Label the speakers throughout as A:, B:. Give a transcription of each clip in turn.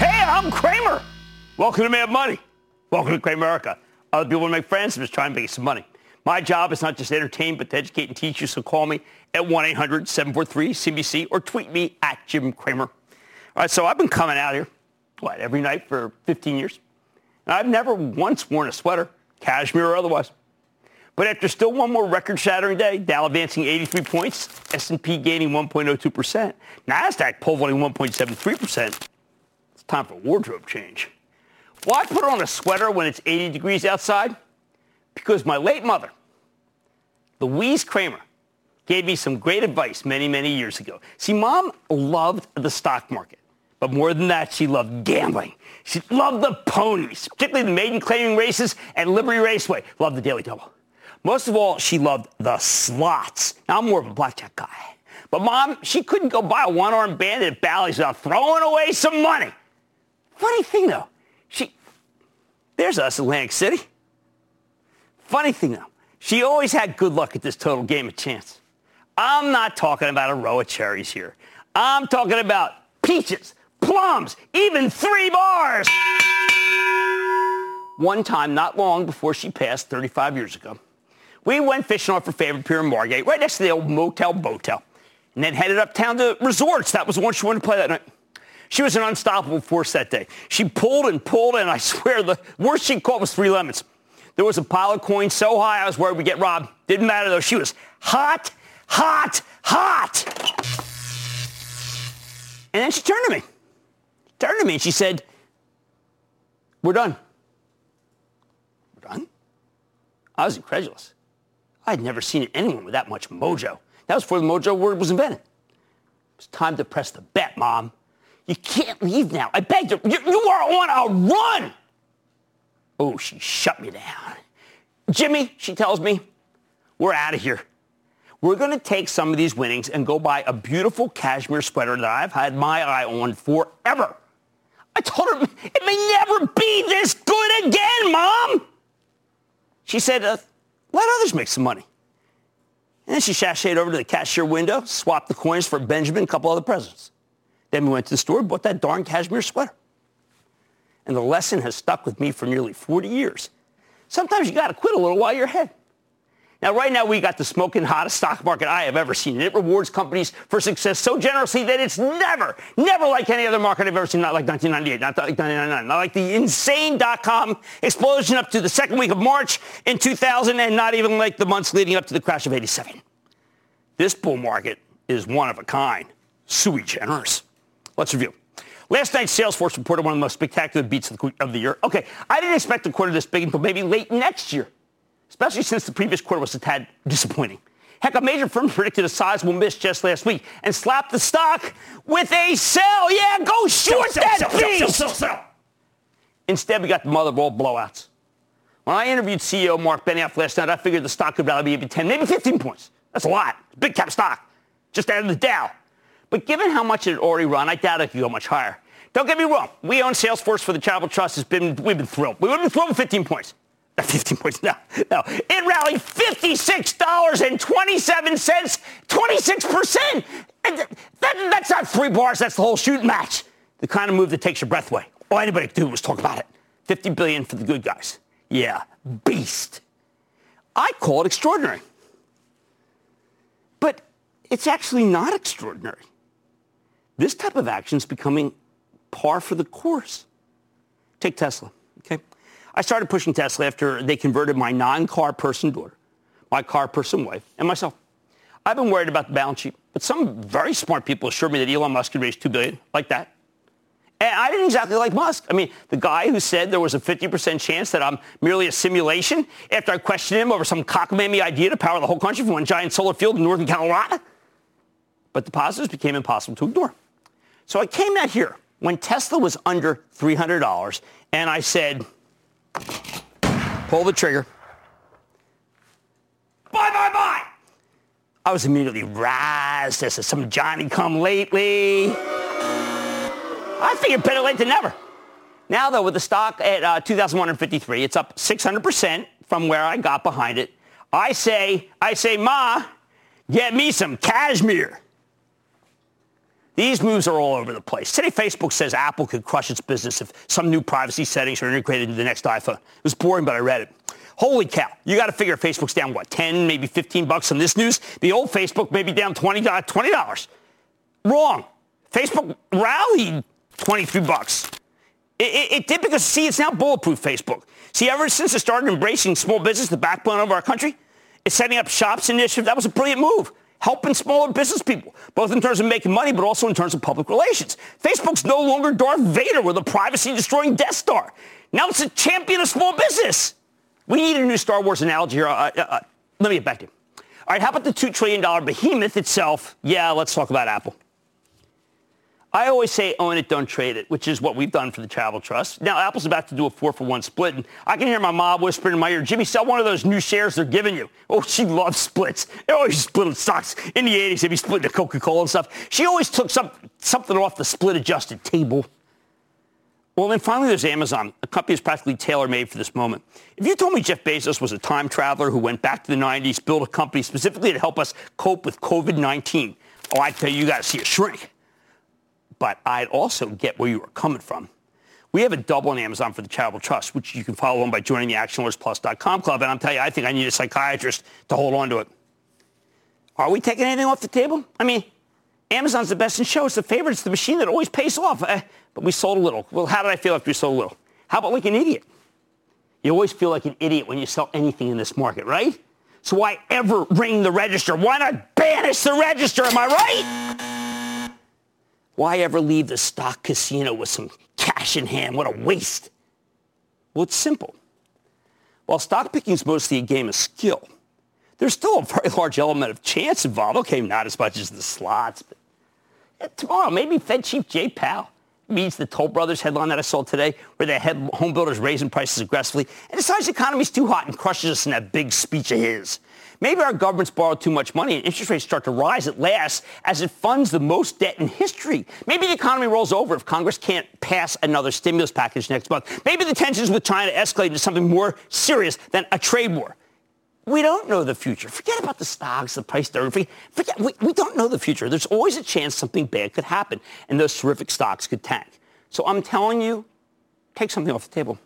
A: Hey, I'm Cramer. Welcome to Mad Money. Welcome to Cramerica. Other people want to make friends. I'm just trying to make some money. My job is not just to entertain, but to educate and teach you. So call me at 1-800-743-CNBC or tweet me at Jim Cramer. All right, so I've been coming out here, what, every night for 15 years. And I've never once worn a sweater, cashmere or otherwise. But after still one more record-shattering day, Dow advancing 83 points, S&P gaining 1.02%, NASDAQ pulling 1.73%, Time for wardrobe change. Why put on a sweater when it's 80 degrees outside? Because my late mother, Louise Cramer, gave me some great advice many, many years ago. See, mom loved the stock market. But more than that, she loved gambling. She loved the ponies, particularly the maiden claiming races and Liberty Raceway. Loved the Daily Double. Most of all, she loved the slots. Now, I'm more of a blackjack guy. But mom, she couldn't go buy a one-armed bandit at Bally's without throwing away some money. Funny thing though, she, there's us, in Atlantic City. Funny thing though, she always had good luck at this total game of chance. I'm not talking about a row of cherries here. I'm talking about peaches, plums, even three bars. One time, not long before she passed 35 years ago, we went fishing off her favorite pier in Margate, right next to the old motel botel, and then headed uptown to resorts. That was the one she wanted to play that night. She was an unstoppable force that day. She pulled and pulled, and I swear the worst she caught was three lemons. There was a pile of coins so high I was worried we'd get robbed. Didn't matter though. She was hot, hot, hot. And then she turned to me. She Turned to me and she said, we're done. We're done? I was incredulous. I had never seen anyone with that much mojo. That was before the mojo word was invented. It was time to press the bet, Mom. You can't leave now. I begged her. You, you are on a run. Oh, she shut me down. Jimmy, she tells me, we're out of here. We're going to take some of these winnings and go buy a beautiful cashmere sweater that I've had my eye on forever. I told her it may never be this good again, Mom. She said, uh, let others make some money. And then she sashayed over to the cashier window, swapped the coins for Benjamin and a couple other presents. Then we went to the store, bought that darn cashmere sweater. And the lesson has stuck with me for nearly 40 years. Sometimes you got to quit a little while you're ahead. Now, right now, we got the smoking hottest stock market I have ever seen. And it rewards companies for success so generously that it's never, never like any other market I've ever seen. Not like 1998, not like 1999, not like the insane dot-com explosion up to the second week of March in 2000, and not even like the months leading up to the crash of 87. This bull market is one of a kind, sui generis. Let's review. Last night, Salesforce reported one of the most spectacular beats of the year. Okay, I didn't expect a quarter this big until maybe late next year, especially since the previous quarter was a tad disappointing. Heck, a major firm predicted a sizable miss just last week and slapped the stock with a sell. Yeah, go short sell, that sell, beast. Sell, sell, Instead, we got the mother of all blowouts. When I interviewed CEO Marc Benioff last night, I figured the stock could probably be 10, maybe 15 points. That's a lot. Big cap stock. Just out of the Dow. But given how much it had already run, I doubt it could go much higher. Don't get me wrong. We own Salesforce for the Charitable Trust. Has been, we've been thrilled. We would have been thrilled with 15 points. Not 15 points, no. No. It rallied $56.27, 26%. And that, that's not three bars. That's the whole shooting match. The kind of move that takes your breath away. All anybody could do was talk about it. 50 billion for the good guys. Yeah, beast. I call it extraordinary. But it's actually not extraordinary. This type of action is becoming par for the course. Take Tesla, okay? I started pushing Tesla after they converted my non-car person daughter, my car person wife, and myself. I've been worried about the balance sheet, but some very smart people assured me that Elon Musk could raise 2 billion like that. And I didn't exactly like Musk. I mean, the guy who said there was a 50% chance that I'm merely a simulation after I questioned him over some cockamamie idea to power the whole country from one giant solar field in northern Colorado. But the positives became impossible to ignore. So I came out here when Tesla was under $300 and I said, pull the trigger. Bye, bye, bye. I was immediately razzed as some Johnny come lately. I figured better late than never. Now, though, with the stock at uh, 2,153, it's up 600% from where I got behind it. I say, I say, Ma, get me some cashmere. These moves are all over the place. Today, Facebook says Apple could crush its business if some new privacy settings are integrated into the next iPhone. It was boring, but I read it. Holy cow. You got to figure Facebook's down, what, 10, maybe 15 bucks on this news? The old Facebook may be down $20. Uh, $20. Wrong. Facebook rallied 23 bucks. It, it, it, did because, see, it's now bulletproof Facebook. See, ever since it started embracing small business, the backbone of our country, it's setting up shops initiative. That was a brilliant move helping smaller business people, both in terms of making money, but also in terms of public relations. Facebook's no longer Darth Vader with a privacy-destroying Death Star. Now it's a champion of small business. We need a new Star Wars analogy here. Uh, uh, uh, let me get back to you. All right, how about the $2 trillion behemoth itself? Yeah, let's talk about Apple. I always say own it, don't trade it, which is what we've done for the Travel Trust. Now, Apple's about to do a four for one split, and I can hear my mom whispering in my ear, Jimmy, sell one of those new shares they're giving you. Oh, she loves splits. They always split stocks. In the 80s, they'd be splitting the Coca-Cola and stuff. She always took some, something off the split-adjusted table. Well, then finally there's Amazon, a company that's practically tailor-made for this moment. If you told me Jeff Bezos was a time traveler who went back to the 90s, built a company specifically to help us cope with COVID-19, oh, I'd tell you, you got to see a shrink but I'd also get where you were coming from. We have a double on Amazon for the Charitable Trust, which you can follow on by joining the ActionAlertsPlus.com club. And I'm telling you, I think I need a psychiatrist to hold on to it. Are we taking anything off the table? I mean, Amazon's the best in show. It's the favorite. It's the machine that always pays off. Uh, but we sold a little. Well, how did I feel after we sold a little? How about like an idiot? You always feel like an idiot when you sell anything in this market, right? So why ever ring the register? Why not banish the register? Am I right? Why ever leave the stock casino with some cash in hand? What a waste. Well, it's simple. While stock picking is mostly a game of skill, there's still a very large element of chance involved. Okay, not as much as the slots, but tomorrow, maybe Fed Chief Jay Powell meets the Toll Brothers headline that I saw today, where they had home builders raising prices aggressively, and decides the economy's too hot and crushes us in that big speech of his. Maybe our government's borrowed too much money and interest rates start to rise at last as it funds the most debt in history. Maybe the economy rolls over if Congress can't pass another stimulus package next month. Maybe the tensions with China escalate into something more serious than a trade war. We don't know the future. Forget about the stocks, the price there. Forget, we, we don't know the future. There's always a chance something bad could happen, and those terrific stocks could tank. So I'm telling you, take something off the table.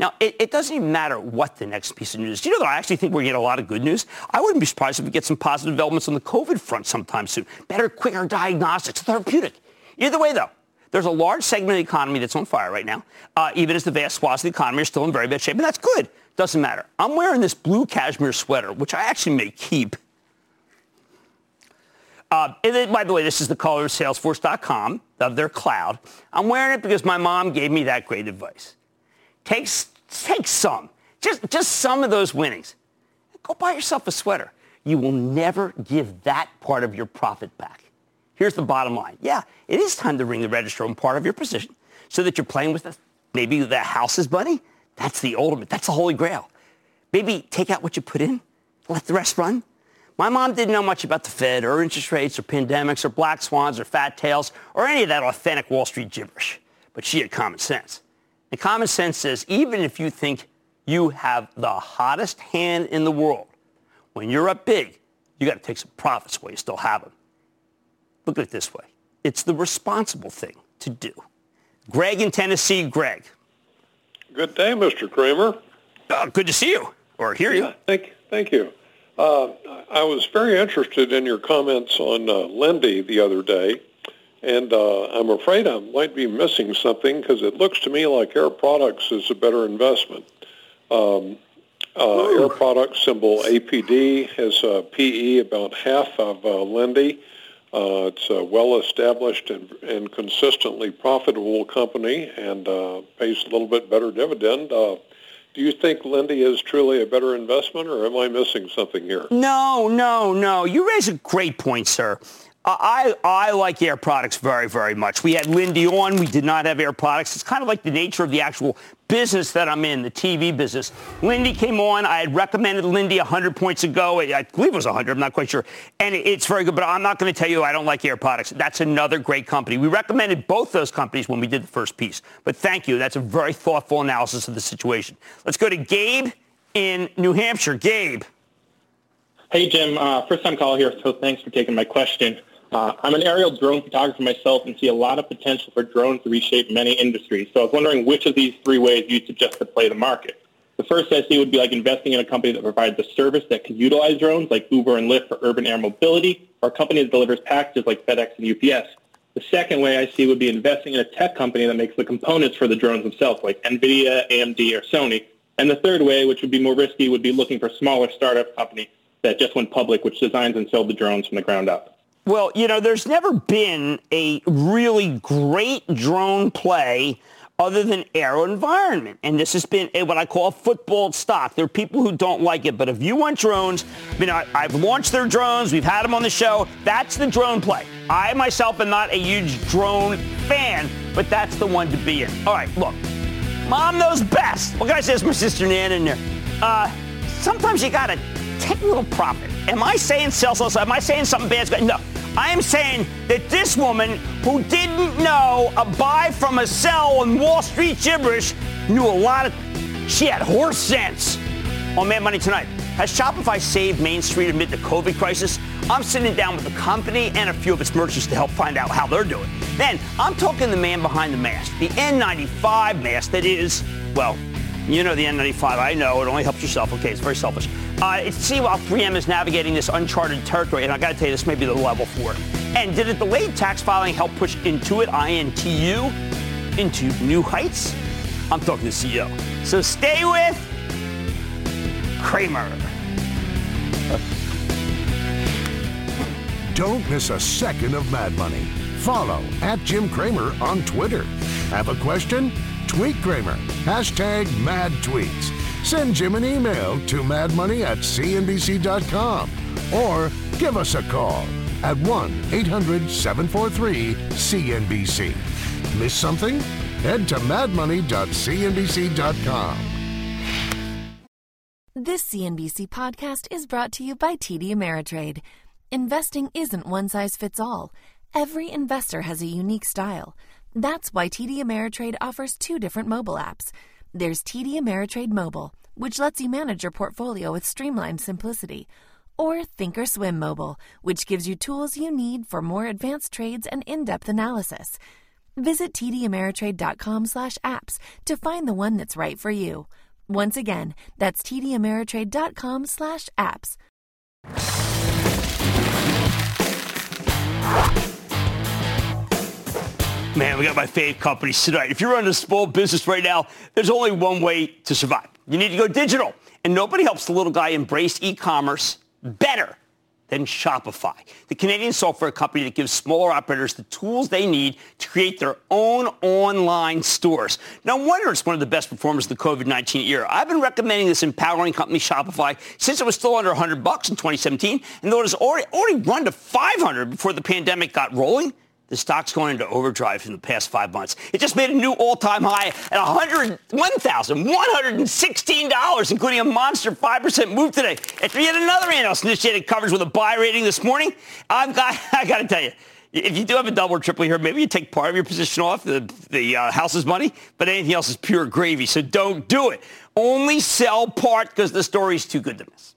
A: Now, it, it, doesn't even matter what the next piece of news is. You know that I actually think we're going to get a lot of good news? I wouldn't be surprised if we get some positive developments on the COVID front sometime soon. Better, quicker diagnostics, therapeutic. Either way, though, there's a large segment of the economy that's on fire right now, uh, even as the vast swaths of the economy are still in very bad shape, and that's good. Doesn't matter. I'm wearing this blue cashmere sweater, which I actually may keep. Uh, and then, by the way, this is the color of Salesforce.com, of their cloud. I'm wearing it because my mom gave me that great advice. Take, take some, just, just some of those winnings. Go buy yourself a sweater. You will never give that part of your profit back. Here's the bottom line. Yeah, it is time to ring the register on part of your position so that you're playing with the, maybe the house's money. That's the ultimate. That's the holy grail. Maybe take out what you put in, let the rest run. My mom didn't know much about the Fed or interest rates or pandemics or black swans or fat tails or any of that authentic Wall Street gibberish, but she had common sense. And common sense says even if you think you have the hottest hand in the world, when you're up big, you got to take some profits while you still have them. Look at it this way. It's the responsible thing to do. Greg in Tennessee. Greg.
B: Good day, Mr. Cramer.
A: Uh, good to see you or hear you.
B: Yeah, thank, thank you. Uh, I was very interested in your comments on uh, Linde the other day and uh, I'm afraid I might be missing something because it looks to me like Air Products is a better investment. Um, uh, Air Products symbol APD has a PE about half of uh, Linde. Uh, it's a well-established and, and consistently profitable company and uh, pays a little bit better dividend. Uh, do you think Linde is truly a better investment, or am I missing something here?
A: No, no, no. You raise a great point, sir. I, I like Air Products very, very much. We had Linde on. We did not have Air Products. It's kind of like the nature of the actual business that I'm in, the TV business. Linde came on. I had recommended Linde 100 points ago. I believe it was 100. I'm not quite sure. And it's very good, but I'm not going to tell you I don't like Air Products. That's another great company. We recommended both those companies when we did the first piece. But thank you. That's a very thoughtful analysis of the situation. Let's go to Gabe in New Hampshire. Gabe.
C: Hey, Jim. Uh, first time call here, so thanks for taking my question. Uh, I'm an aerial drone photographer myself and see a lot of potential for drones to reshape many industries. So I was wondering which of these three ways you'd suggest to play the market. The first I see would be like investing in a company that provides a service that can utilize drones like Uber and Lyft for urban air mobility or a company that delivers packages like FedEx and UPS. The second way I see would be investing in a tech company that makes the components for the drones themselves like NVIDIA, AMD, or Sony. And the third way, which would be more risky, would be looking for a smaller startup company that just went public, which designs and sells the drones from the ground up.
A: Well, you know, there's never been a really great drone play other than AeroVironment. And this has been a, what I call a football stock. There are people who don't like it, but if you want drones, I mean, I, have launched their drones. We've had them on the show. That's the drone play. I myself am not a huge drone fan, but that's the one to be in. All right, look, mom knows best. What can I say? It's my sister Nan in there. Uh, sometimes you got to take a little profit. Am I saying sell? Am I saying something bad? No. I am saying that this woman who didn't know a buy from a sell on Wall Street gibberish knew a lot of. She had horse sense on Mad Money tonight. Has Shopify saved Main Street amid the COVID crisis? I'm sitting down with the company and a few of its merchants to help find out how they're doing. Then I'm talking the man behind the mask, the N95 mask that is, well, you know the N95. I know it only helps yourself. Okay, it's very selfish. Uh, see how 3M is navigating this uncharted territory, and I got to tell you, this may be the level for it. And did a delayed tax filing help push Intuit, INTU, into new heights? I'm talking to CEO. So stay with Cramer.
D: Don't miss a second of Mad Money. Follow at Jim Cramer on Twitter. Have a question? Tweet Cramer. Hashtag mad tweets. Send Jim an email to madmoney at cnbc.com or give us a call at 1 800 743 CNBC. Miss something? Head to madmoney.cnbc.com.
E: This CNBC podcast is brought to you by TD Ameritrade. Investing isn't one size fits all, every investor has a unique style. That's why TD Ameritrade offers two different mobile apps. There's TD Ameritrade Mobile, which lets you manage your portfolio with streamlined simplicity, or Thinkorswim Mobile, which gives you tools you need for more advanced trades and in-depth analysis. Visit tdameritrade.com/apps to find the one that's right for you. Once again, that's tdameritrade.com/apps.
A: Man, we got my fave companies tonight. If you're running a small business right now, there's only one way to survive. You need to go digital. And nobody helps the little guy embrace e-commerce better than Shopify, the Canadian software company that gives smaller operators the tools they need to create their own online stores. No wonder it's one of the best performers of the COVID-19 era. I've been recommending this empowering company Shopify since it was still under 100 bucks in 2017, and though it has already, already run to 500 before the pandemic got rolling, the stock's going into overdrive in the past five months. It just made a new all-time high at $101,116, including a monster 5% move today. After yet another analyst initiated coverage with a buy rating this morning, I've got, I got to tell you, if you do have a double or triple here, maybe you take part of your position off the, the uh, house's money, but anything else is pure gravy. So don't do it. Only sell part because the story's too good to miss.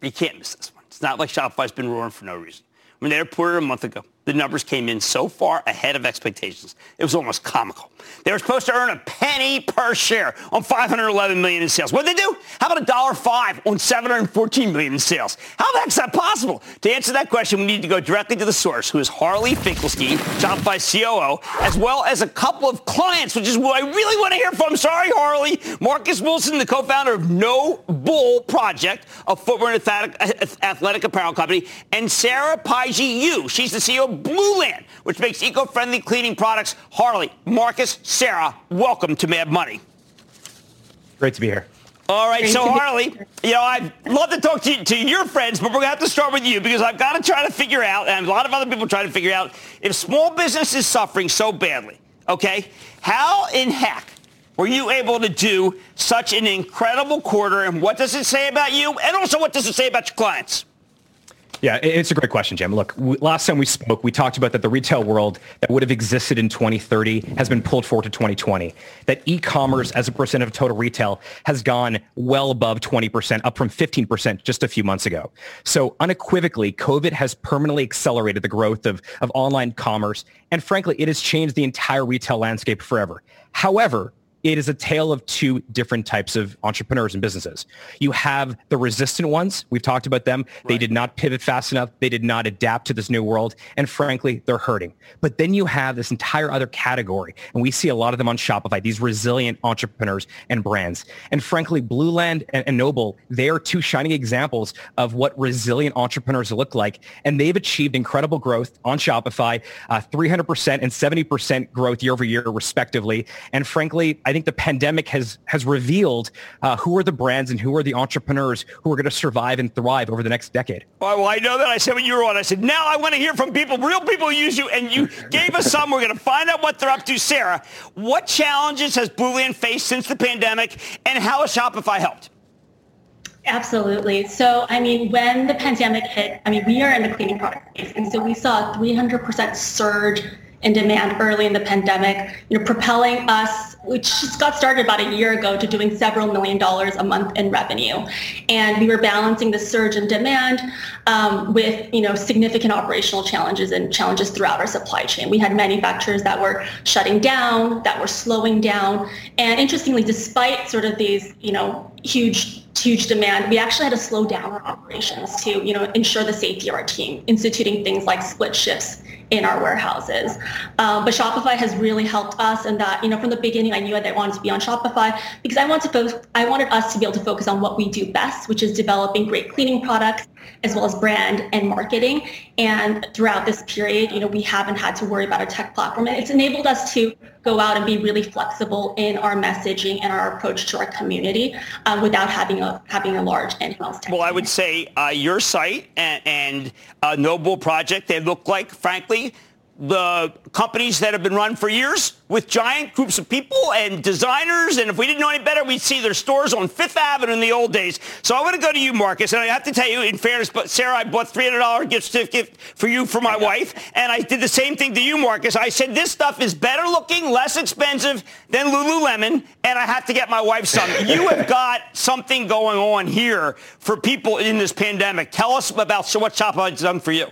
A: You can't miss this one. It's not like Shopify's been roaring for no reason. Mean, they reported a month ago the numbers came in so far ahead of expectations. It was almost comical. They were supposed to earn a penny per share on 511 million in sales. What did they do? How about a dollar five on 714 million in sales? How the heck is that possible? To answer that question, we need to go directly to the source, who is Harley Finkelstein, Shopify COO, as well as a couple of clients, which is what I really want to hear from. Sorry, Harley. Marcus Wilson, the co-founder of No Bull Project, a footwear and athletic apparel company, and Sarah Paiji Yu. She's the CEO Blueland, which makes eco-friendly cleaning products. Harley, Marcus, Sarah, welcome to Mad Money.
F: Great to be here.
A: All right, so Harley, you know, I'd love to talk to, you, to your friends, but we're going to have to start with you because I've got to try to figure out, and a lot of other people try to figure out, if small business is suffering so badly, okay, how in heck were you able to do such an incredible quarter, and what does it say about you, and also what does it say about your clients?
F: Yeah, it's a great question, Jim. Look, last time we spoke, we talked about that the retail world that would have existed in 2030 has been pulled forward to 2020. That e-commerce as a percent of total retail has gone well above 20%, up from 15% just a few months ago. So unequivocally, COVID has permanently accelerated the growth of, of online commerce. And frankly, it has changed the entire retail landscape forever. However, it is a tale of two different types of entrepreneurs and businesses. You have the resistant ones. We've talked about them. Right. They did not pivot fast enough. They did not adapt to this new world. And frankly, they're hurting. But then you have this entire other category. And we see a lot of them on Shopify, these resilient entrepreneurs and brands. And frankly, Blueland and, and NOBULL, they are two shining examples of what resilient entrepreneurs look like. And they've achieved incredible growth on Shopify, uh, 300% and 70% growth year over year, respectively. And frankly, I I think the pandemic has has revealed uh, who are the brands and who are the entrepreneurs who are going to survive and thrive over the next decade.
A: well, I know that. I said when you were on, I said, now I want to hear from people, real people who use you, and you gave us some. We're going to find out what they're up to. Sarah, what challenges has Blueland faced since the pandemic, and how has Shopify helped?
G: Absolutely. So, I mean, when the pandemic hit, I mean, we are in the cleaning product space, and so we saw a 300% surge in demand early in the pandemic, you know, propelling us, which just got started about a year ago, to doing several million dollars a month in revenue. And we were balancing the surge in demand um, with, you know, significant operational challenges and challenges throughout our supply chain. We had manufacturers that were shutting down, that were slowing down. And interestingly, despite sort of these, you know, huge huge demand, we actually had to slow down our operations to, you know, ensure the safety of our team, instituting things like split shifts in our warehouses. Um, but Shopify has really helped us in that, you know, from the beginning, I knew that I wanted to be on Shopify because I wanted to fo- I wanted us to be able to focus on what we do best, which is developing great cleaning products as well as brand and marketing. And throughout this period, you know, we haven't had to worry about a tech platform. And it's enabled us to go out and be really flexible in our messaging and our approach to our community um, without having a having a large in-house.
A: Well, I would say uh, your site and, and uh, No Bull Project, they look like, frankly, the companies that have been run for years with giant groups of people and designers. And if we didn't know any better, we'd see their stores on Fifth Avenue in the old days. So I want to go to you, Marcus. And I have to tell you, in fairness, but Sarah, I bought $300 gift certificate for you for my wife. And I did the same thing to you, Marcus. I said, this stuff is better looking, less expensive than Lululemon. And I have to get my wife some. you have got something going on here for people in this pandemic. Tell us about so what Shopify has done for you.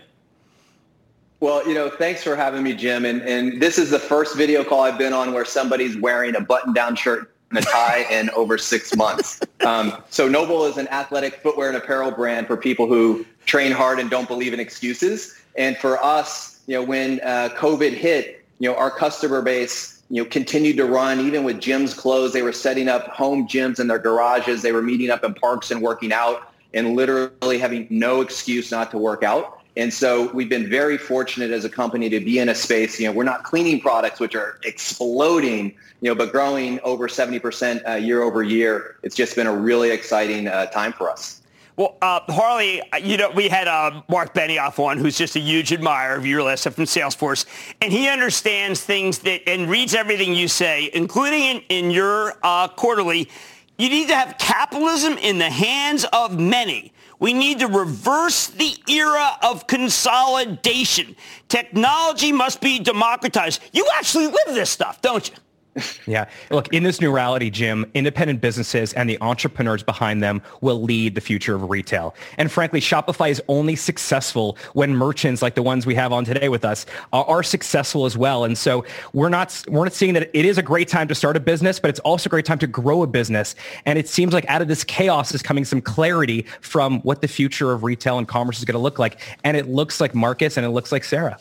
H: Well, you know, thanks for having me, Jim. And, and this is the first video call I've been on where somebody's wearing a button-down shirt and a tie in over six months. Um, so NOBULL is an athletic footwear and apparel brand for people who train hard and don't believe in excuses. And for us, you know, when uh, COVID hit, you know, our customer base, you know, continued to run even with gyms closed. They were setting up home gyms in their garages. They were meeting up in parks and working out and literally having no excuse not to work out. And so we've been very fortunate as a company to be in a space, you know, we're not cleaning products, which are exploding, you know, but growing over 70% uh, year over year. It's just been a really exciting uh, time for us.
A: Well, uh, Harley, you know, we had uh, Marc Benioff on, who's just a huge admirer of your list from Salesforce, and he understands things that and reads everything you say, including in, in your uh, quarterly. You need to have capitalism in the hands of many we need to reverse the era of consolidation. Technology must be democratized. You actually live this stuff, don't you?
F: Yeah. Look, in this new reality, Jim, independent businesses and the entrepreneurs behind them will lead the future of retail. And frankly, Shopify is only successful when merchants like the ones we have on today with us are, are, successful as well. And so we're not we're not seeing that it is a great time to start a business, but it's also a great time to grow a business. And it seems like out of this chaos is coming some clarity from what the future of retail and commerce is going to look like. And it looks like Marcus and it looks like Sarah.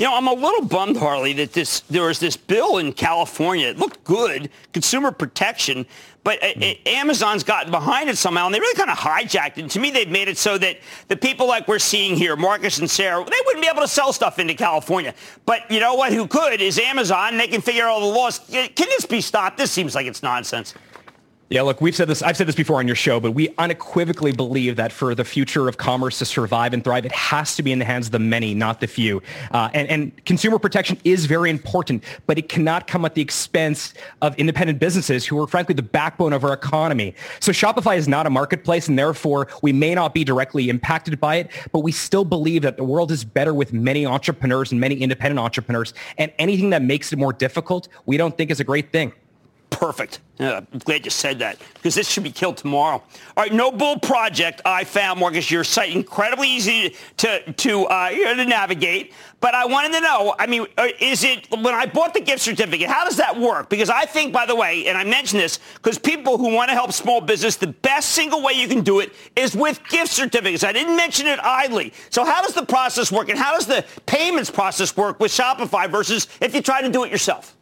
A: You know, I'm a little bummed, Harley, that this there was this bill in California. It looked good, consumer protection, but mm. Amazon's gotten behind it somehow, and they really kind of hijacked it. And to me, they've made it so that the people like we're seeing here, Marcus and Sarah, they wouldn't be able to sell stuff into California. But you know what? Who could is Amazon. They can figure out all the laws. Can this be stopped? This seems like it's nonsense.
F: Yeah, look, we've said this, I've said this before on your show, but we unequivocally believe that for the future of commerce to survive and thrive, it has to be in the hands of the many, not the few. Uh, and, and consumer protection is very important, but it cannot come at the expense of independent businesses who are frankly the backbone of our economy. So Shopify is not a marketplace and therefore we may not be directly impacted by it, but we still believe that the world is better with many entrepreneurs and many independent entrepreneurs. And anything that makes it more difficult, we don't think is a great thing
A: perfect. I'm glad you said that because this should be killed tomorrow. All right, No Bull Project. I found Marcus your site incredibly easy to to uh, to navigate. But I wanted to know. I mean, uh, is it when I bought the gift certificate? How does that work? Because I think, by the way, and I mention this because people who want to help small business, the best single way you can do it is with gift certificates. I didn't mention it idly. So how does the process work, and how does the payments process work with Shopify versus if you try to do it yourself?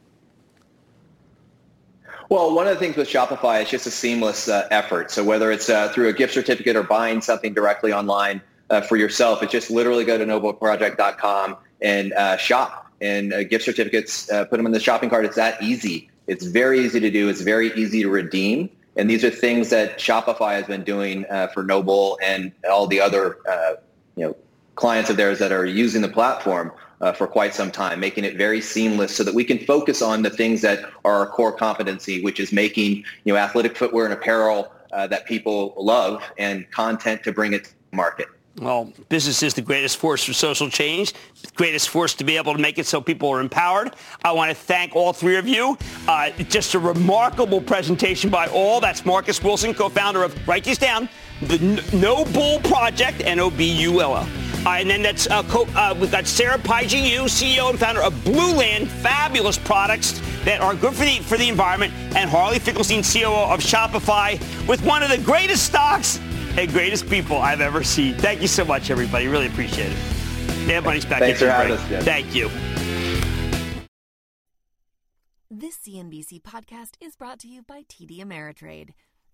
H: Well, one of the things with Shopify is just a seamless uh, effort. So whether it's uh, through a gift certificate or buying something directly online uh, for yourself, it's just literally go to nobullproject.com and uh, shop. And uh, gift certificates, uh, put them in the shopping cart. It's that easy. It's very easy to do. It's very easy to redeem. And these are things that Shopify has been doing for NOBULL and all the other you know clients of theirs that are using the platform uh, for quite some time, making it very seamless so that we can focus on the things that are our core competency, which is making you know athletic footwear and apparel uh, that people love and content to bring it to market.
A: Well, business is the greatest force for social change, greatest force to be able to make it so people are empowered. I want to thank all three of you. Uh, just a remarkable presentation by all. That's Marcus Wilson, co-founder of, write these down, the No Bull Project, N-O-B-U-L-L. Uh, and then that's uh, co- uh, we've got Sarah Yu, CEO and founder of Blueland, fabulous products that are good for the for the environment, and Harley Finkelstein, CEO of Shopify, with one of the greatest stocks and greatest people I've ever seen. Thank you so much, everybody. Really appreciate it. Yeah, buddy's back.
H: Thanks for having us.
A: Thank you.
E: This CNBC podcast is brought to you by TD Ameritrade.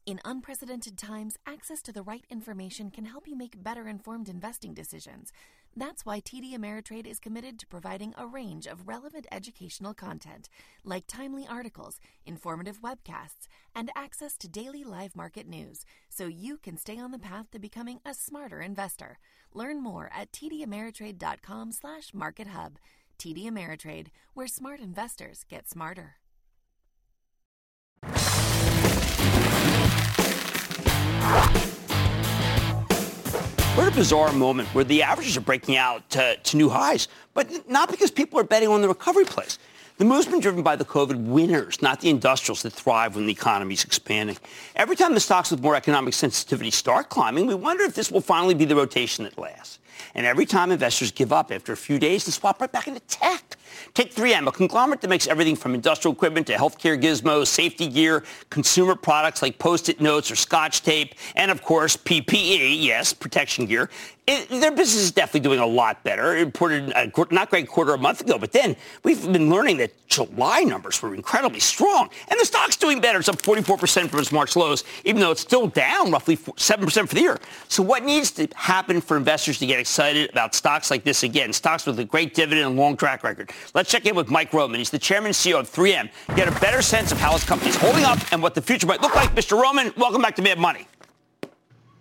E: In unprecedented times, access to the right information can help you make better informed investing decisions. That's why TD Ameritrade is committed to providing a range of relevant educational content, like timely articles, informative webcasts, and access to daily live market news, so you can stay on the path to becoming a smarter investor. Learn more at tdameritrade.com slash markethub. TD Ameritrade, where smart investors get smarter.
A: We're in a bizarre moment where the averages are breaking out to, to, new highs, but not because people are betting on the recovery plays. The move's been driven by the COVID winners, not the industrials that thrive when the economy is expanding. Every time the stocks with more economic sensitivity start climbing, we wonder if this will finally be the rotation that lasts. And every time investors give up after a few days, they swap right back into tech. Take 3M, a conglomerate that makes everything from industrial equipment to healthcare gizmos, safety gear, consumer products like Post-it notes or Scotch tape, and of course PPE, yes, protection gear it, their business is definitely doing a lot better. It reported a not great quarter a month ago, but then we've been learning that July numbers were incredibly strong, and the stock's doing better. It's up 44% from its March lows, even though it's still down roughly 7% for the year. So what needs to happen for investors to get excited about stocks like this again? Stocks with a great dividend and long track record. Let's check in with Mike Roman. He's the chairman and CEO of 3M. Get a better sense of how his company is holding up and what the future might look like. Mr. Roman, welcome back to Mad Money.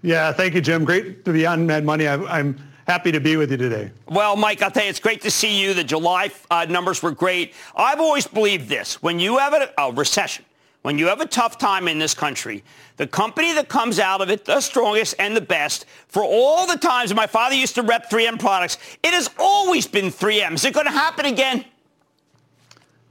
I: Yeah, thank you, Jim. Great to be on Mad Money. I, am happy to be with you today.
A: Well, Mike, I'll tell you, it's great to see you. The July uh, numbers were great. I've always believed this. When you have a, a recession, when you have a tough time in this country, the company that comes out of it the strongest and the best, for all the times my father used to rep 3M products, it has always been 3M. Is it going to happen again?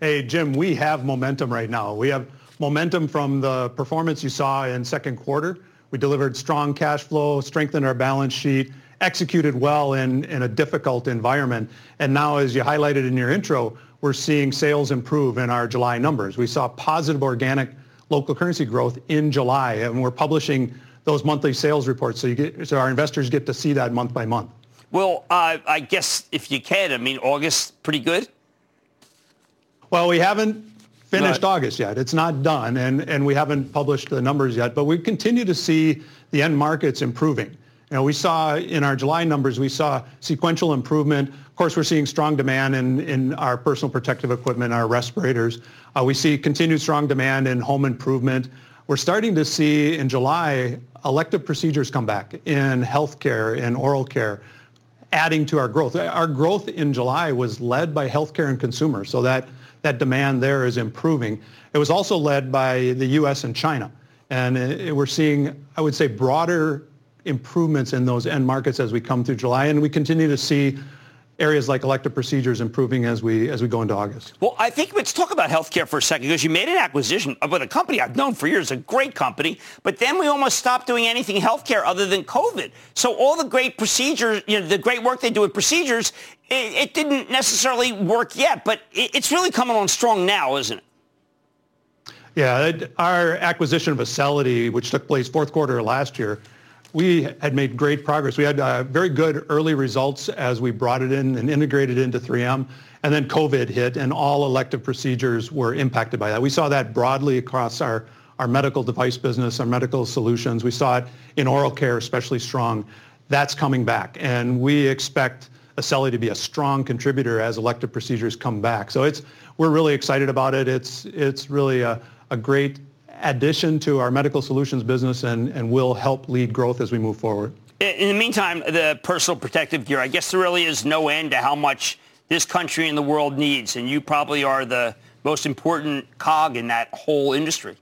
I: Hey, Jim, we have momentum right now. We have momentum from the performance you saw in second quarter. We delivered strong cash flow, strengthened our balance sheet, executed well in, in a difficult environment. And now, as you highlighted in your intro, we're seeing sales improve in our July numbers. We saw positive organic local currency growth in July, and we're publishing those monthly sales reports so, you get, so our investors get to see that month by month.
A: Well, uh, I guess if you can, I mean, August pretty good?
I: Well, we haven't finished August yet. It's not done, and, and we haven't published the numbers yet, but we continue to see the end markets improving. You know, we saw in our July numbers, we saw sequential improvement. Of course, we're seeing strong demand in, in our personal protective equipment, our respirators. Uh, we see continued strong demand in home improvement. we're starting to see in July elective procedures come back in healthcare, in oral care, adding to our growth. Our growth in July was led by healthcare and consumers, so that, that demand there is improving. It was also led by the U.S. and China. And it, we're seeing, I would say, broader improvements in those end markets as we come through July. And we continue to see areas like elective procedures improving as we as we go into August.
A: Well, I think let's talk about healthcare for a second because you made an acquisition with a company I've known for years, a great company, but then we almost stopped doing anything healthcare other than COVID. So all the great procedures, you know, the great work they do with procedures, it, it didn't necessarily work yet, but it, it's really coming on strong now, isn't it?
I: Yeah, our acquisition of Acelity, which took place fourth quarter last year, we had made great progress. We had uh, very good early results as we brought it in and integrated into 3M. And then COVID hit and all elective procedures were impacted by that. We saw that broadly across our, our medical device business, our medical solutions. We saw it in oral care, especially strong. That's coming back. And we expect Acelity to be a strong contributor as elective procedures come back. So it's, we're really excited about it. It's, it's really a, a great addition to our medical solutions business and, and will help lead growth as we move forward.
A: In the meantime, the personal protective gear, I guess there really is no end to how much this country and the world needs. And you probably are the most important cog in that whole industry.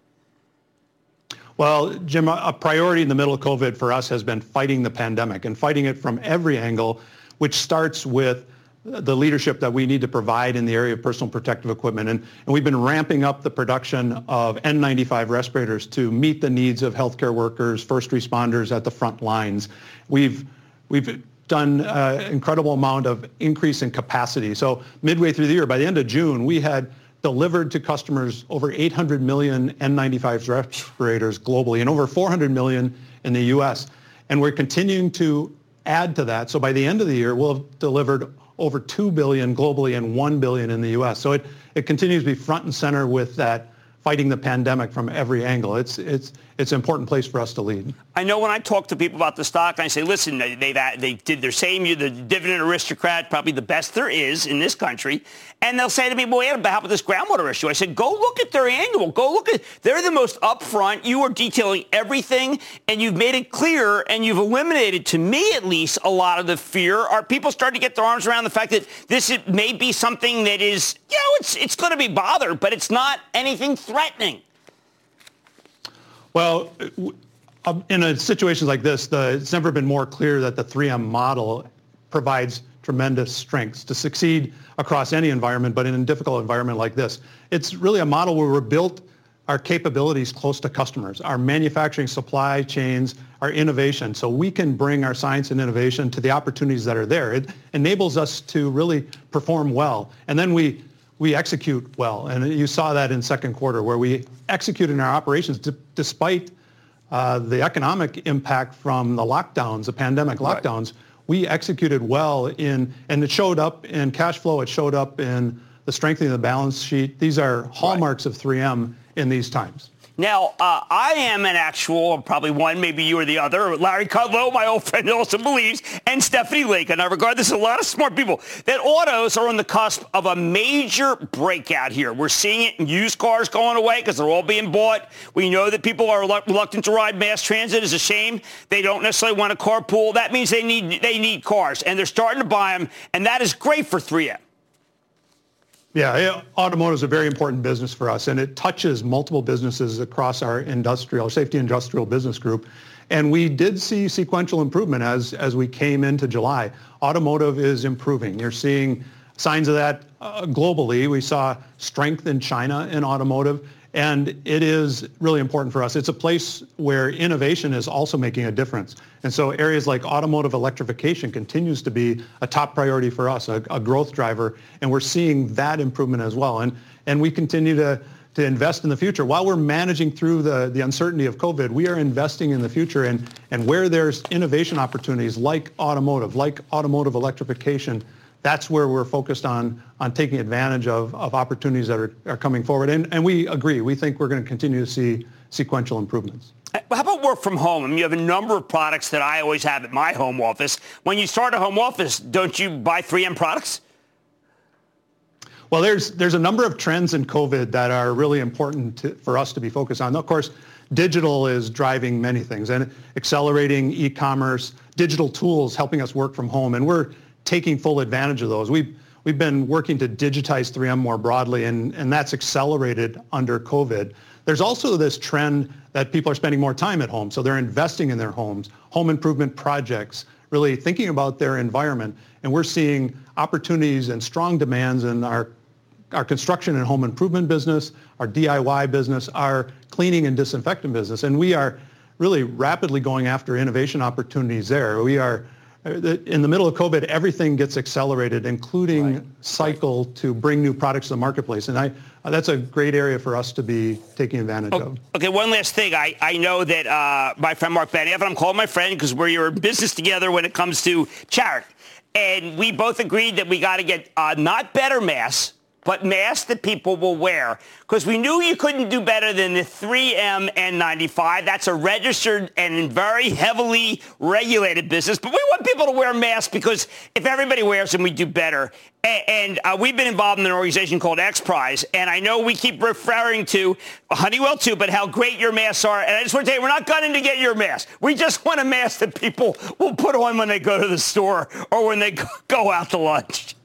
I: Well, Jim, a priority in the middle of COVID for us has been fighting the pandemic and fighting it from every angle, which starts with the leadership that we need to provide in the area of personal protective equipment. And, and we've been ramping up the production of N95 respirators to meet the needs of healthcare workers, first responders at the front lines. We've, we've done an incredible amount of increase in capacity. So midway through the year, by the end of June, we had delivered to customers over 800 million N95 respirators globally and over 400 million in the U.S. And we're continuing to add to that. So by the end of the year, we'll have delivered over 2 billion globally and 1 billion in the US. So it, it continues to be front and center with that fighting the pandemic from every angle. It's, it's, it's an important place for us to lead.
A: I know when I talk to people about the stock, I say, listen, they, they, did their same, you're the dividend aristocrat, probably the best there is in this country. And they'll say to me, well, how about this groundwater issue? I said, go look at their annual. Go look at, they're the most upfront. You are detailing everything and you've made it clear and you've eliminated, to me at least, a lot of the fear. Are people starting to get their arms around the fact that this may be something that is, you know, it's, it's going to be bothered, but it's not anything threatening?
I: Well, um, in a situation like this, the, it's never been more clear that the 3M model provides tremendous strengths to succeed across any environment, but in a difficult environment like this. It's really a model where we're built our capabilities close to customers, our manufacturing supply chains, our innovation, so we can bring our science and innovation to the opportunities that are there. It enables us to really perform well. And then we we execute well. And you saw that in second quarter where we executed in our operations d- despite uh, the economic impact from the lockdowns, the pandemic lockdowns. Right. We executed well in, and it showed up in cash flow. It showed up in the strengthening of the balance sheet. These are hallmarks right. of 3M in these times.
A: Now, uh, I am an actual, probably one, maybe you or the other. Larry Kudlow, my old friend, also believes, and Stephanie Link, and I regard this as a lot of smart people, that autos are on the cusp of a major breakout here. We're seeing it in used cars going away because they're all being bought. We know that people are reluctant to ride mass transit. It's a shame. They don't necessarily want to carpool. That means they need, they need cars, and they're starting to buy them, and that is great for 3M.
I: Yeah, automotive is a very important business for us, and it touches multiple businesses across our industrial, safety industrial business group. And we did see sequential improvement as, as we came into July. Automotive is improving. You're seeing signs of that uh, globally. We saw strength in China in automotive. And it is really important for us. It's a place where innovation is also making a difference. And so areas like automotive electrification continues to be a top priority for us, a, a growth driver. And we're seeing that improvement as well. And, and we continue to, to invest in the future. While we're managing through the, the uncertainty of COVID, we are investing in the future. And, and where there's innovation opportunities like automotive, like automotive electrification, that's where we're focused on, on taking advantage of, of opportunities that are, are coming forward. And, and we agree. We think we're going to continue to see sequential improvements.
A: How about work from home? I mean, you have a number of products that I always have at my home office. When you start a home office, don't you buy 3M products?
I: Well, there's, there's a number of trends in COVID that are really important to, for us to be focused on. Of course, digital is driving many things and accelerating e-commerce, digital tools helping us work from home, and we're taking full advantage of those. We've, we've been working to digitize 3M more broadly, and, and that's accelerated under COVID. There's also this trend that people are spending more time at home, so they're investing in their homes, home improvement projects, really thinking about their environment. And we're seeing opportunities and strong demands in our, our construction and home improvement business, our DIY business, our cleaning and disinfectant business. And we are really rapidly going after innovation opportunities there. We are in the middle of COVID, everything gets accelerated, including right. cycle right. to bring new products to the marketplace. And I, that's a great area for us to be taking advantage
A: okay,
I: of.
A: Okay, one last thing. I, I know that uh, my friend Marc Benioff, and I'm calling my friend because we're in business together when it comes to charity. And we both agreed that we got to get uh, not better masks, but masks that people will wear. Because we knew you couldn't do better than the 3M N95. That's a registered and very heavily regulated business. But we want people to wear masks because if everybody wears them, we do better. And, uh, we've been involved in an organization called XPRIZE. And I know we keep referring to Honeywell too, but how great your masks are. And I just want to tell you, we're not gunning to get your mask. We just want a mask that people will put on when they go to the store or when they go out to lunch.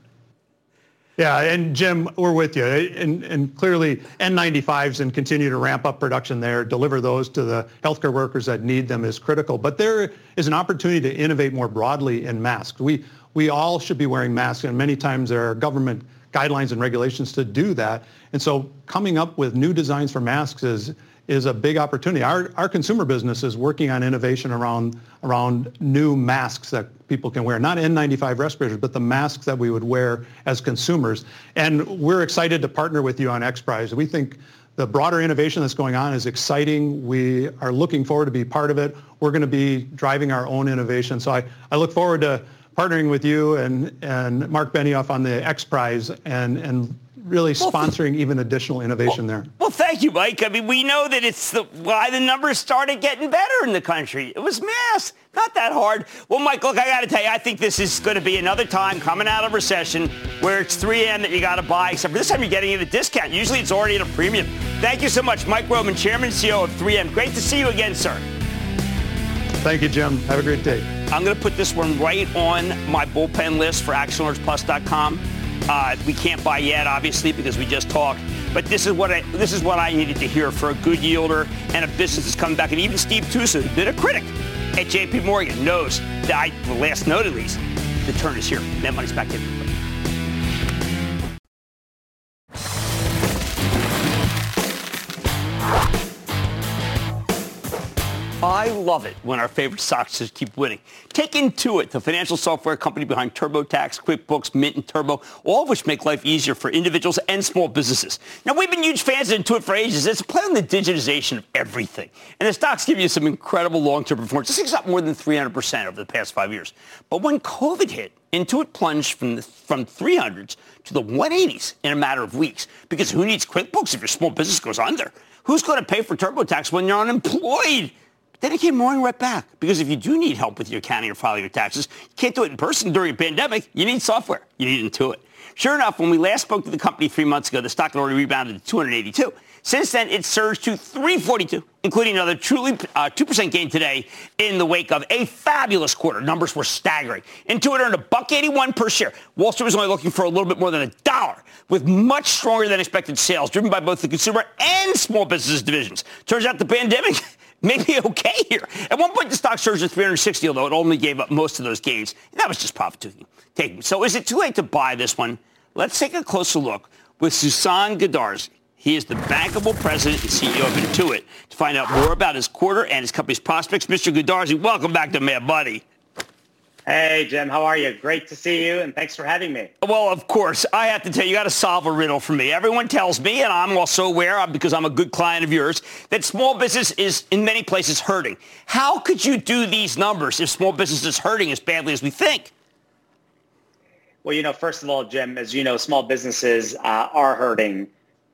I: Yeah, and Jim, we're with you. And, and clearly N95s and continue to ramp up production there, deliver those to the healthcare workers that need them is critical. But there is an opportunity to innovate more broadly in masks. We, we all should be wearing masks, and many times there are government guidelines and regulations to do that. And so coming up with new designs for masks is, is a big opportunity. Our, our consumer business is working on innovation around, around new masks that people can wear, not N95 respirators, but the masks that we would wear as consumers. And we're excited to partner with you on XPRIZE. We think the broader innovation that's going on is exciting. We are looking forward to be part of it. We're going to be driving our own innovation. So I, I look forward to partnering with you and, and Marc Benioff on the XPRIZE and, and really sponsoring even additional innovation
A: well,
I: there.
A: Well, thank you, Mike. I mean, we know that it's the, why the numbers started getting better in the country. It was mass. Not that hard. Well, Mike, look, I got to tell you, I think this is going to be another time coming out of recession where it's 3M that you got to buy, except for this time you're getting it at a discount. Usually it's already at a premium. Thank you so much, Mike Roman, Chairman and CEO of 3M. Great to see you again, sir.
I: Thank you, Jim. Have a great day.
A: I'm going to put this one right on my bullpen list for ActionAlertsPlus.com. Uh, we can't buy yet, obviously, because we just talked. But this is what I this is what I needed to hear for a good yielder and a business that's coming back. And even Steve Tusa, who's been a critic at J.P. Morgan, knows that I, the last note at least, the turn is here. That money's back in. I love it when our favorite stocks just keep winning. Take Intuit, the financial software company behind TurboTax, QuickBooks, Mint, and Turbo, all of which make life easier for individuals and small businesses. Now, we've been huge fans of Intuit for ages. It's a play on the digitization of everything. And the stocks give you some incredible long-term performance. This thing's up more than 300% over the past five years. But when COVID hit, Intuit plunged from the from 300s to the 180s in a matter of weeks. Because who needs QuickBooks if your small business goes under? Who's going to pay for TurboTax when you're unemployed? Then it came roaring right back. Because if you do need help with your accounting or filing your taxes, you can't do it in person during a pandemic. You need software. You need Intuit. Sure enough, when we last spoke to the company three months ago, the stock had already rebounded to 282. Since then, it surged to 342, including another truly uh, 2% gain today in the wake of a fabulous quarter. Numbers were staggering. Intuit earned a buck 81 per share. Wall Street was only looking for a little bit more than a dollar, with much stronger than expected sales, driven by both the consumer and small business divisions. Turns out the pandemic maybe okay here. At one point, the stock surged to 360, although it only gave up most of those gains. And that was just profit taking. So is it too late to buy this one? Let's take a closer look with Sasan Goodarzi. He is the bankable president and CEO of Intuit to find out more about his quarter and his company's prospects. Mr. Goodarzi, welcome back to Mad Money.
J: Hey, Jim, how are you? Great to see you, and thanks for having me.
A: Well, of course. I have to tell you, you got to solve a riddle for me. Everyone tells me, and I'm also aware, because I'm a good client of yours, that small business is in many places hurting. How could you do these numbers if small business is hurting as badly as we think?
J: Well, you know, first of all, Jim, as you know, small businesses uh, are hurting.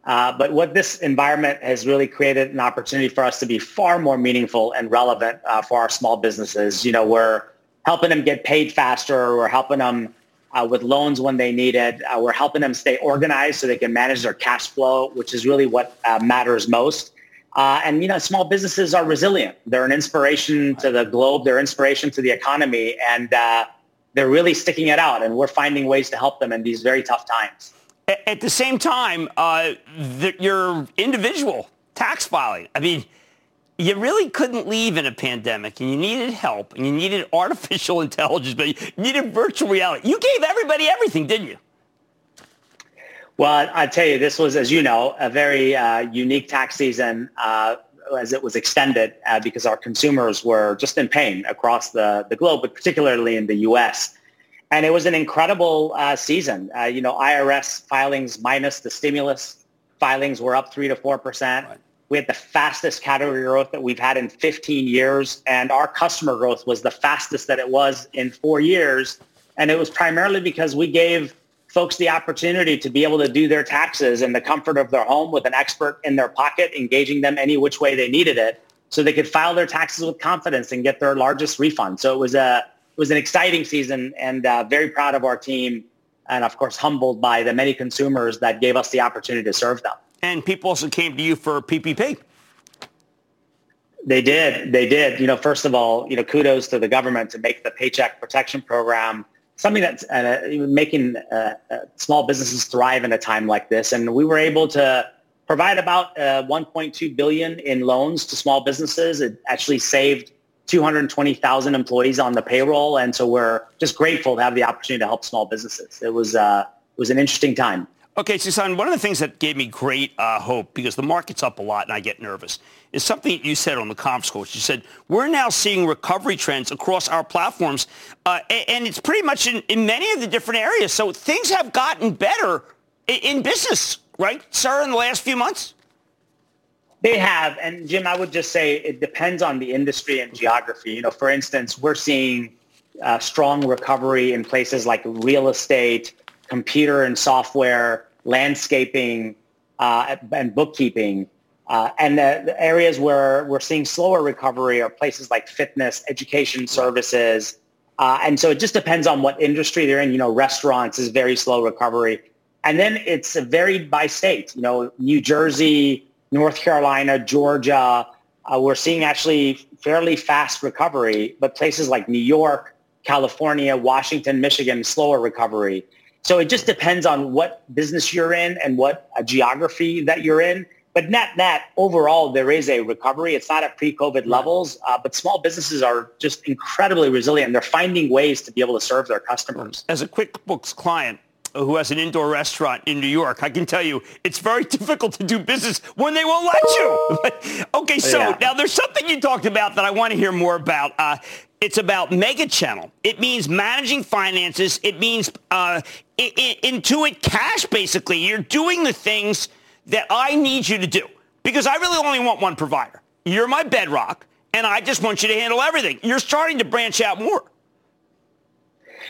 J: Uh, but what this environment has really created an opportunity for us to be far more meaningful and relevant uh, for our small businesses. You know, we're helping them get paid faster. We're helping them uh, with loans when they need it. Uh, we're helping them stay organized so they can manage their cash flow, which is really what uh, matters most. Uh, and you know, small businesses are resilient. They're an inspiration to the globe. They're inspiration to the economy, and uh, they're really sticking it out. And we're finding ways to help them in these very tough times.
A: At the same time, uh, the, your individual tax filing. I mean, you really couldn't leave in a pandemic, and you needed help, and you needed artificial intelligence, but you needed virtual reality. You gave everybody everything, didn't you?
J: Well, I tell you, this was, as you know, a very uh, unique tax season uh, as it was extended uh, because our consumers were just in pain across the, the globe, but particularly in the U.S. And it was an incredible uh, season. Uh, you know, IRS filings minus the stimulus filings were up three to four percent. We had the fastest category growth that we've had in 15 years, and our customer growth was the fastest that it was in four years. And it was primarily because we gave folks the opportunity to be able to do their taxes in the comfort of their home with an expert in their pocket, engaging them any which way they needed it, so they could file their taxes with confidence and get their largest refund. So it was a it was an exciting season, and uh, very proud of our team, and of course humbled by the many consumers that gave us the opportunity to serve them.
A: And people also came to you for PPP.
J: They did. They did. You know, first of all, you know, kudos to the government to make the Paycheck Protection Program something that's uh, making uh, uh, small businesses thrive in a time like this. And we were able to provide about uh, 1.2 billion in loans to small businesses. It actually saved 220,000 employees on the payroll, and so we're just grateful to have the opportunity to help small businesses. It was uh, it was an interesting time.
A: Okay, Sasan, one of the things that gave me great uh, hope, because the market's up a lot and I get nervous, is something you said on the conference call. You said, we're now seeing recovery trends across our platforms, uh, and it's pretty much in, in, many of the different areas. So things have gotten better in, in business, right, sir, in the last few months?
J: They have. And Jim, I would just say it depends on the industry and geography. You know, for instance, we're seeing uh, strong recovery in places like real estate, computer and software, landscaping, uh, and bookkeeping. Uh, and the, the, areas where we're seeing slower recovery are places like fitness, education services. Uh, and so it just depends on what industry they're in. You know, restaurants is very slow recovery. And then it's varied by state. You know, New Jersey, North Carolina, Georgia, uh, we're seeing actually fairly fast recovery, but places like New York, California, Washington, Michigan, slower recovery. So it just depends on what business you're in and what geography that you're in. But net net, overall, there is a recovery. It's not at pre-COVID levels, uh, but small businesses are just incredibly resilient. They're finding ways to be able to serve their customers.
A: As a QuickBooks client, who has an indoor restaurant in New York, I can tell you it's very difficult to do business when they won't let you. okay, so yeah. now there's something you talked about that I want to hear more about. Uh, it's about mega channel. It means managing finances. It means uh, Intuit Cash, basically. You're doing the things that I need you to do because I really only want one provider. You're my bedrock, and I just want you to handle everything. You're starting to branch out more.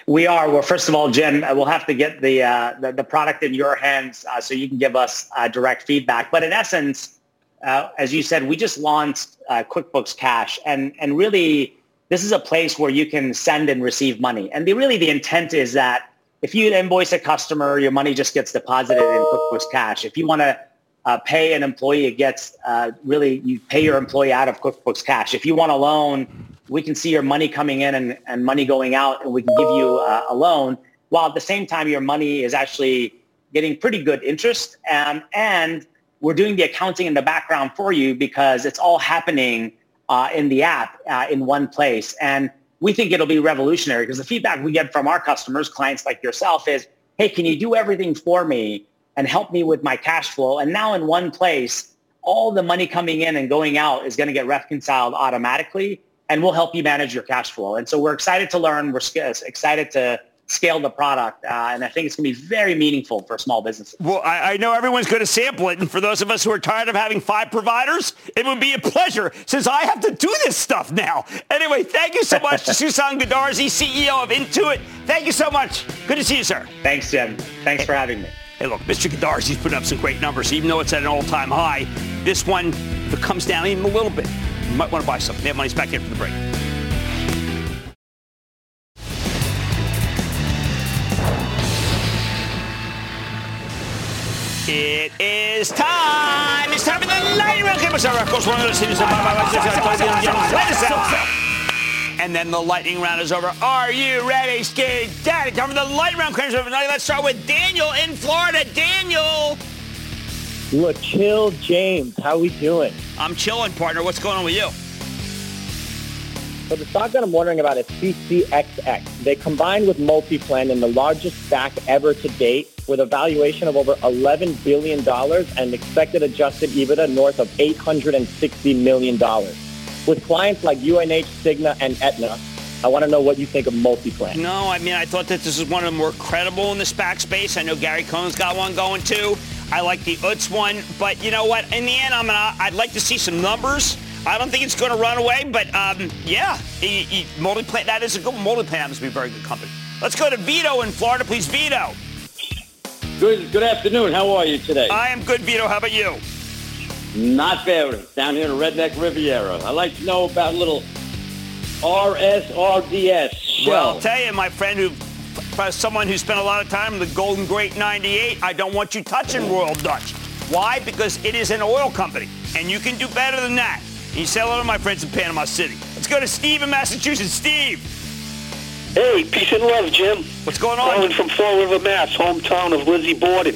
J: We are. Well, first of all, Jim, we'll have to get the uh, the, the, product in your hands uh, so you can give us uh, direct feedback. But in essence, uh, as you said, we just launched uh, QuickBooks Cash, and and really, this is a place where you can send and receive money. And the, really, the intent is that if you invoice a customer, your money just gets deposited in QuickBooks Cash. If you want to uh, pay an employee, it gets really you pay your employee out of QuickBooks Cash. If you want a loan we can see your money coming in and, and money going out, and we can give you uh, a loan, while at the same time your money is actually getting pretty good interest. Um, and we're doing the accounting in the background for you because it's all happening uh, in the app uh, in one place. And we think it'll be revolutionary because the feedback we get from our customers, clients like yourself, is, hey, can you do everything for me and help me with my cash flow? And now in one place, all the money coming in and going out is going to get reconciled automatically and we'll help you manage your cash flow. And so we're excited to learn. We're excited to scale the product. Uh, and I think it's going to be very meaningful for small businesses.
A: Well, I, I, know everyone's going to sample it. And for those of us who are tired of having five providers, it would be a pleasure since I have to do this stuff now. Anyway, thank you so much to Sasan Goodarzi, CEO of Intuit. Thank you so much. Good to see you, sir.
J: Thanks, Jim. Thanks for having me.
A: Hey, look, Mr. Goodarzi's putting up some great numbers. Even though it's at an all-time high, this one, if it comes down even a little bit, you might want to buy something. That money's back in for the break. It is time. It's time for the lightning round campus over. Of course, one of those cities. And then the lightning round is over. Are you ready, Ski Daddy? Time for the lightning round. Over. Let's start with Daniel in Florida. Daniel.
K: Look, chill, James. How we doing?
A: I'm chilling, partner. What's going on with you?
K: So the stock that I'm wondering about is CCXX. They combined with Multiplan in the largest stack ever to date with a valuation of over $11 billion and expected adjusted EBITDA north of $860 million. With clients like UNH, Cigna, and Aetna, I want to know what you think of Multiplan.
A: No, I mean, I thought that this is one of the more credible in the SPAC space. I know Gary Cohn's got one going too. I like the UTZ one, but you know what? In the end, I'm gonna. I'd like to see some numbers. I don't think it's going to run away, but um, yeah, he, he, Multiplan, that is a good Multiplan happens to be a very good company. Let's go to Vito in Florida, please. Vito.
L: Good, good afternoon. How are you today?
A: I am good, Vito. How about you?
L: Not very. Down here in Redneck Riviera. I'd like to know about a little RSRDS. Shell.
A: Well, I'll tell you, my friend, who someone who spent a lot of time in the Golden Great 98, I don't want you touching Royal Dutch. Why? Because it is an oil company, and you can do better than that. You say hello to my friends in Panama City. Let's go to Steve in Massachusetts. Steve.
M: Hey, peace and love, Jim.
A: What's going on?
M: Calling from Fall River, Mass, hometown of Lizzie Borden.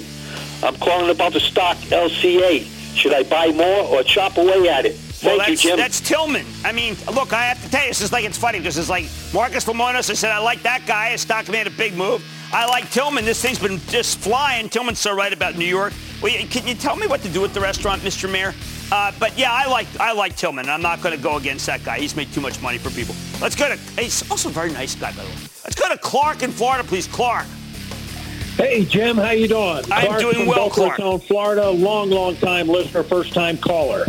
M: I'm calling about the stock LCA. Should I buy more or chop away at it?
A: Well,
M: Thank
A: that's,
M: you, Jim.
A: that's Tilman. I mean, look, I have to tell you, this is like it's funny because it's like Marcus Lemonis. I said I like that guy. His stock made a big move. I like Tilman. This thing's been just flying. Tilman's so right about New York. Well, can you tell me what to do with the restaurant, Mr. Mayor? Uh, but yeah, I like I like Tilman. I'm not going to go against that guy. He's made too much money for people. Let's go to. He's also a very nice guy, by the way. Let's go to Clark in Florida, please. Clark.
N: Hey Jim, how you doing?
A: I'm
N: Clark
A: doing well,
N: Boca
A: Clark.
N: Raton, Florida. Long, long time listener, first time caller.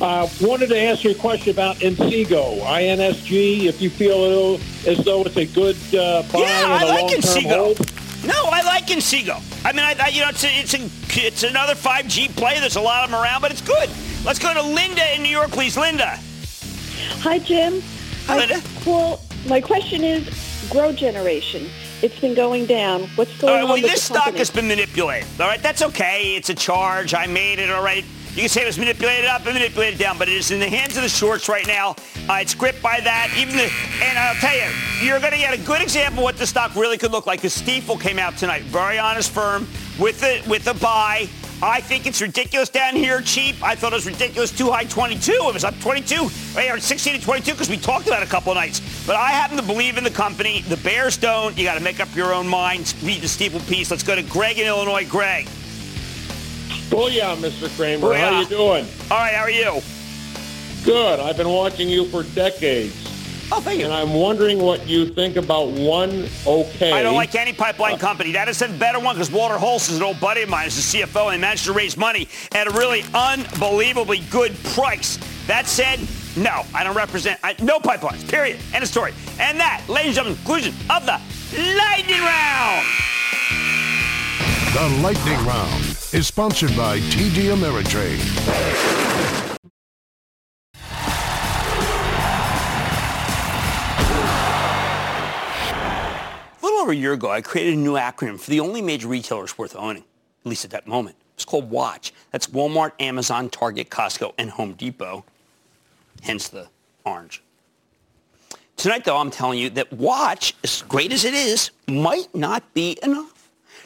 N: Uh, wanted to ask you a question about Inseego, INSG. If you feel as though it's a good uh, buy
A: Yeah,
N: and
A: I
N: a
A: like
N: long-term hold.
A: No, I like Inseego. I mean, I, I, you know, it's a, it's a, it's another 5G play. There's a lot of them around, but it's good. Let's go to Linda in New York, please. Linda.
O: Hi, Jim.
A: Hi, Linda.
O: Well, my question is GrowGeneration. It's been going down. What's going
A: right,
O: on
A: well, this
O: the
A: stock has been manipulated. All right, that's okay. It's a charge. I made it. All right. You can say it was manipulated up and manipulated down, but it is in the hands of the shorts right now. Uh, it's gripped by that. Even the, and I'll tell you, you're going to get a good example of what the stock really could look like. Because Stifel came out tonight, very honest firm with the with a buy. I think it's ridiculous down here, cheap. I thought it was ridiculous too high, 22. It was up 22, or 16 to 22 because we talked about a couple of nights. But I happen to believe in the company. The Bears don't. You got to make up your own mind. Read the Stifel piece. Let's go to Greg in Illinois. Greg.
N: Booyah, Mr. Cramer.
A: Booyah.
N: How you doing?
A: All right, how are you?
N: Good. I've been watching you for decades.
A: Oh, thank you.
N: And I'm wondering what you think about one okay.
A: I don't like any pipeline company. That is a better one because Walter Hulse is an old buddy of mine. He's the CFO, and they managed to raise money at a really unbelievably good price. That said, no, I don't represent I, no pipelines. Period. End of story. And that, ladies and gentlemen, conclusion of the lightning round.
D: The Lightning Round is sponsored by TD Ameritrade.
A: A little over a year ago, I created a new acronym for the only major retailers worth owning, at least at that moment. It's called WATCH. That's Walmart, Amazon, Target, Costco, and Home Depot, hence the orange. Tonight, though, I'm telling you that Watch, as great as it is, might not be enough.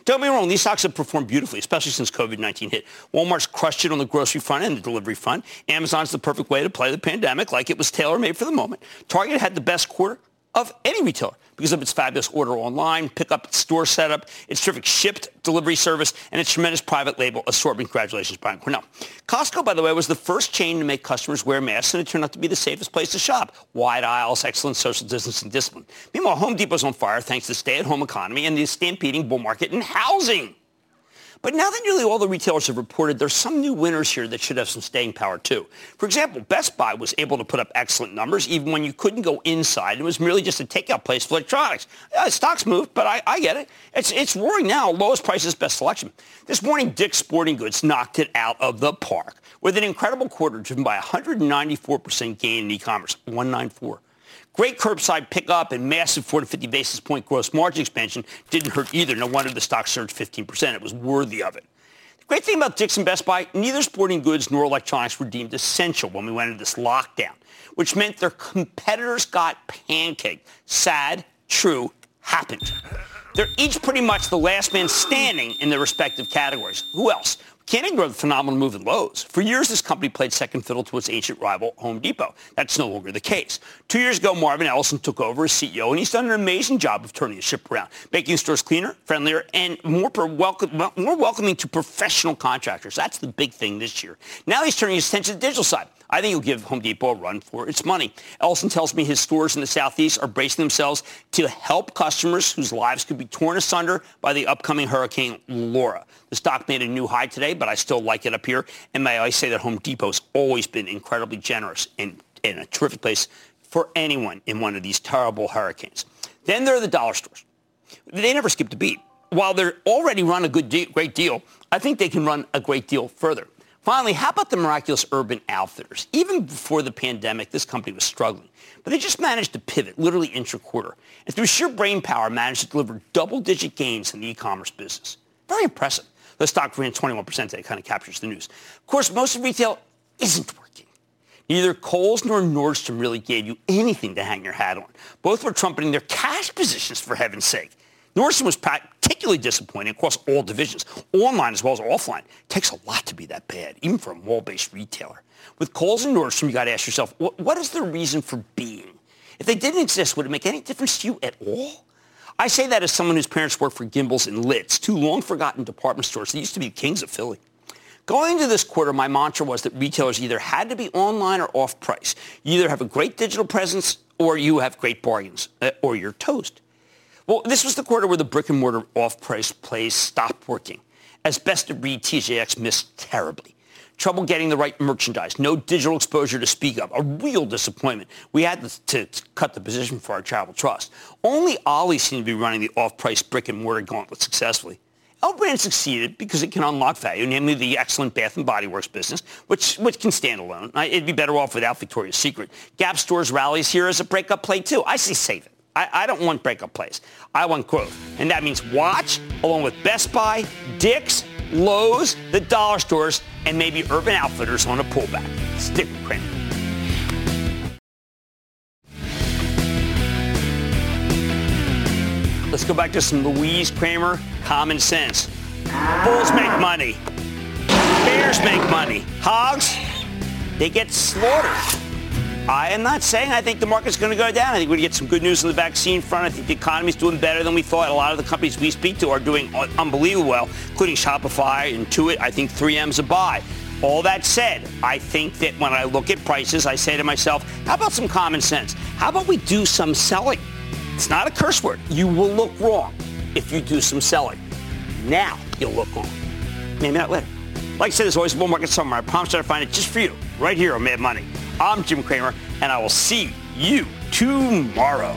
A: Don't me wrong, these stocks have performed beautifully, especially since COVID-19 hit. Walmart's crushed it on the grocery front and the delivery front. Amazon's the perfect way to play the pandemic, like it was tailor-made for the moment. Target had the best quarter of any retailer because of its fabulous order online, pickup store setup, its terrific shipped delivery service, and its tremendous private label assortment. Congratulations, Brian Cornell. Costco, by the way, was the first chain to make customers wear masks, and it turned out to be the safest place to shop. Wide aisles, excellent social distancing discipline. Meanwhile, Home Depot's on fire thanks to the stay-at-home economy and the stampeding bull market in housing. But now that nearly all the retailers have reported, there's some new winners here that should have some staying power too. For example, Best Buy was able to put up excellent numbers even when you couldn't go inside. It was merely just a takeout place for electronics. Uh, stocks moved, but I, I get it. It's, it's roaring now. Lowest prices, best selection. This morning, Dick's Sporting Goods knocked it out of the park with an incredible quarter driven by 194% gain in e-commerce, 194. Great curbside pickup and massive 4 to 50 basis point gross margin expansion didn't hurt either. No wonder the stock surged 15%. It was worthy of it. The great thing about Dick's and Best Buy, neither sporting goods nor electronics were deemed essential when we went into this lockdown, which meant their competitors got pancaked. Sad, true, happened. They're each pretty much the last man standing in their respective categories. Who else? Ignore the phenomenal move at Lowe's. For years, this company played second fiddle to its ancient rival, Home Depot. That's no longer the case. Two years ago, Marvin Ellison took over as CEO, and he's done an amazing job of turning the ship around, making stores cleaner, friendlier, and more, welcome, more welcoming to professional contractors. That's the big thing this year. Now he's turning his attention to the digital side. I think he'll give Home Depot a run for its money. Ellison tells me his stores in the Southeast are bracing themselves to help customers whose lives could be torn asunder by the upcoming Hurricane Laura. The stock made a new high today, but I still like it up here. And may I say that Home Depot's always been incredibly generous and, and a terrific place for anyone in one of these terrible hurricanes. Then there are the dollar stores. They never skipped a beat. While they're already run a good, de- great deal, I think they can run a great deal further. Finally, how about the miraculous Urban Outfitters? Even before the pandemic, this company was struggling. But they just managed to pivot literally intra-quarter. And through sheer brain power, managed to deliver double-digit gains in the e-commerce business. Very impressive. The stock ran 21% today. Kind of captures the news. Of course, most of retail isn't working. Neither Kohl's nor Nordstrom really gave you anything to hang your hat on. Both were trumpeting their cash positions, for heaven's sake. Nordstrom was particularly disappointing across all divisions, online as well as offline. It takes a lot to be that bad, even for a mall-based retailer. With Kohl's and Nordstrom, you got to ask yourself, what, what is the reason for being? If they didn't exist, would it make any difference to you at all? I say that as someone whose parents worked for Gimbels and Lits, two long-forgotten department stores that used to be kings of Philly. Going into this quarter, my mantra was that retailers either had to be online or off-price. You either have a great digital presence or you have great bargains, uh, or you're toast. Well, this was the quarter where the brick and mortar off-price plays stopped working, as best of breed TJX missed terribly. Trouble getting the right merchandise, no digital exposure to speak of, a real disappointment. We had to, to cut the position for our travel trust. Only Ollie seemed to be running the off-price brick and mortar gauntlet successfully. L brand succeeded because it can unlock value, namely the excellent Bath and Body Works business, which which can stand alone. It'd be better off without Victoria's Secret. Gap stores rallies here as a breakup play too. I say save it. I, I don't want breakup plays. I want growth. And that means watch along with Best Buy, Dick's, Lowe's, the dollar stores, and maybe Urban Outfitters on a pullback. Stick with Cramer. Let's go back to some Louise Cramer common sense. Bulls make money. Bears make money. Hogs, they get slaughtered. I am not saying I think the market's going to go down. I think we're going to get some good news on the vaccine front. I think the economy's doing better than we thought. A lot of the companies we speak to are doing unbelievably well, including Shopify, Intuit. I think 3M's a buy. All that said, I think that when I look at prices, I say to myself, how about some common sense? How about we do some selling? It's not a curse word. You will look wrong if you do some selling. Now you'll look wrong. Maybe not later. Like I said, there's always a bull market somewhere. I promise you I'll find it just for you, right here on Mad Money. I'm Jim Cramer, and I will see you tomorrow.